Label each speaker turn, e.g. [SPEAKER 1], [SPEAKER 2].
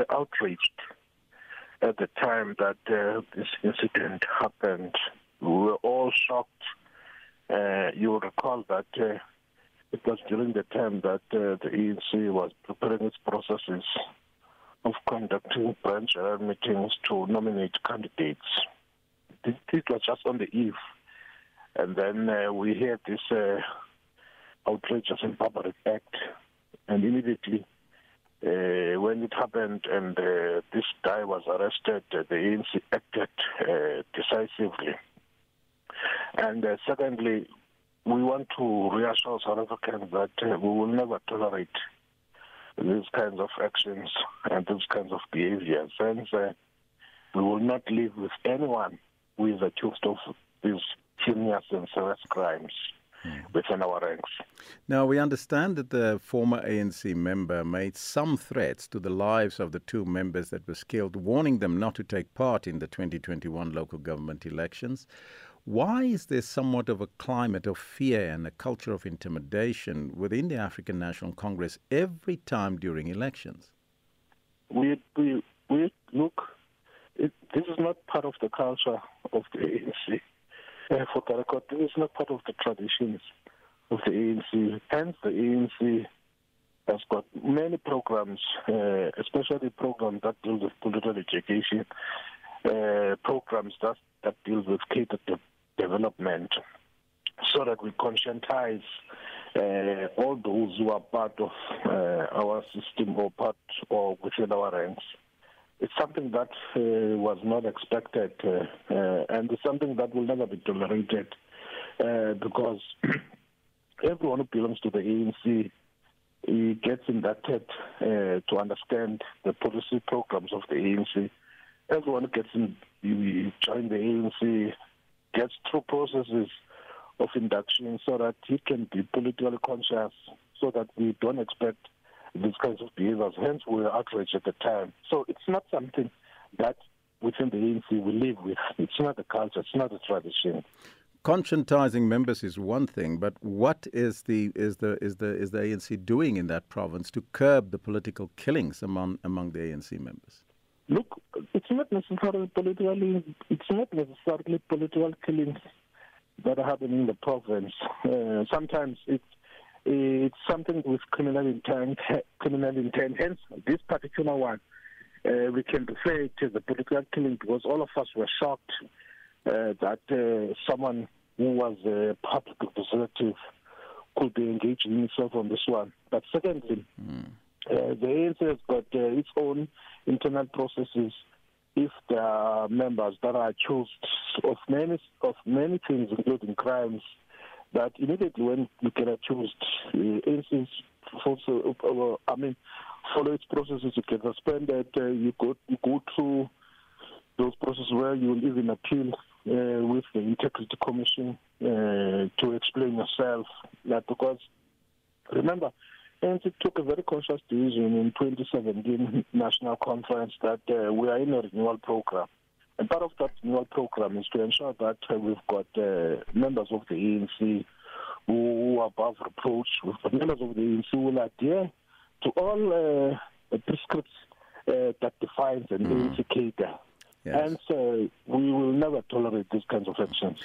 [SPEAKER 1] were outraged at the time that uh, this incident happened. We were all shocked. Uh, you will recall that uh, it was during the time that uh, the ANC was preparing its processes of conducting branch meetings to nominate candidates. It was just on the eve. And then uh, we heard this uh, outrageous and barbaric act. And immediately, uh, when it happened and uh, this guy was arrested, uh, the ANC acted uh, decisively. And uh, secondly, we want to reassure South Africans that uh, we will never tolerate these kinds of actions and these kinds of behaviors. And we will not live with anyone who is accused of these heinous and serious crimes Hmm. within our ranks.
[SPEAKER 2] Now, we understand that the former ANC member made some threats to the lives of the two members that were killed, warning them not to take part in the 2021 local government elections. Why is there somewhat of a climate of fear and a culture of intimidation within the African National Congress every time during elections?
[SPEAKER 1] We, we, we look, it, this is not part of the culture of the ANC. Uh, for this is not part of the traditions of the ANC. Hence, the ANC has got many programs, uh, especially programs that deal with political education, uh, programs that, that deal with cadre development, so that we conscientize uh, all those who are part of uh, our system or part or within our ranks. It's something that uh, was not expected, uh, uh, and it's something that will never be tolerated uh, because everyone who belongs to the ANC he gets inducted uh, to understand the policy programs of the ANC. Everyone who gets in, you join the ANC gets through processes of induction so that he can be politically conscious, so that we don't expect these kinds of behaviors. Hence, we were outraged at the time. So it's not something that within the ANC we live with. It's not a culture. It's not a tradition.
[SPEAKER 2] Conscientizing members is one thing, but what is the is the is the is the ANC doing in that province to curb the political killings among among the ANC members?
[SPEAKER 1] Look, it's not necessarily politically. It's not necessarily political killings that are happening in the province. Uh, sometimes it's it's something with criminal intent. Criminal intent. Hence, this particular one, uh, we can refer to the political killing because all of us were shocked uh, that uh, someone who was a public representative could be engaging himself on this one. But secondly, mm. uh, the ANC has got uh, its own internal processes. If there are members that are accused of many of many things, including crimes, that immediately when you get accused, uh, instance, also, uh, I mean, follow its processes. You get suspended. Uh, you go you go through those processes where you will even appeal uh, with the Integrity Commission uh, to explain yourself. That because remember, ANC took a very conscious decision in 2017 national conference that uh, we are in a renewal program. And part of that renewal program is to ensure that uh, we've got uh, members of the ANC who are above reproach, we've got members of the ANC who will adhere to all uh, prescripts uh, that defines an mm. ANC. Yes. And so we will never tolerate these kinds of actions.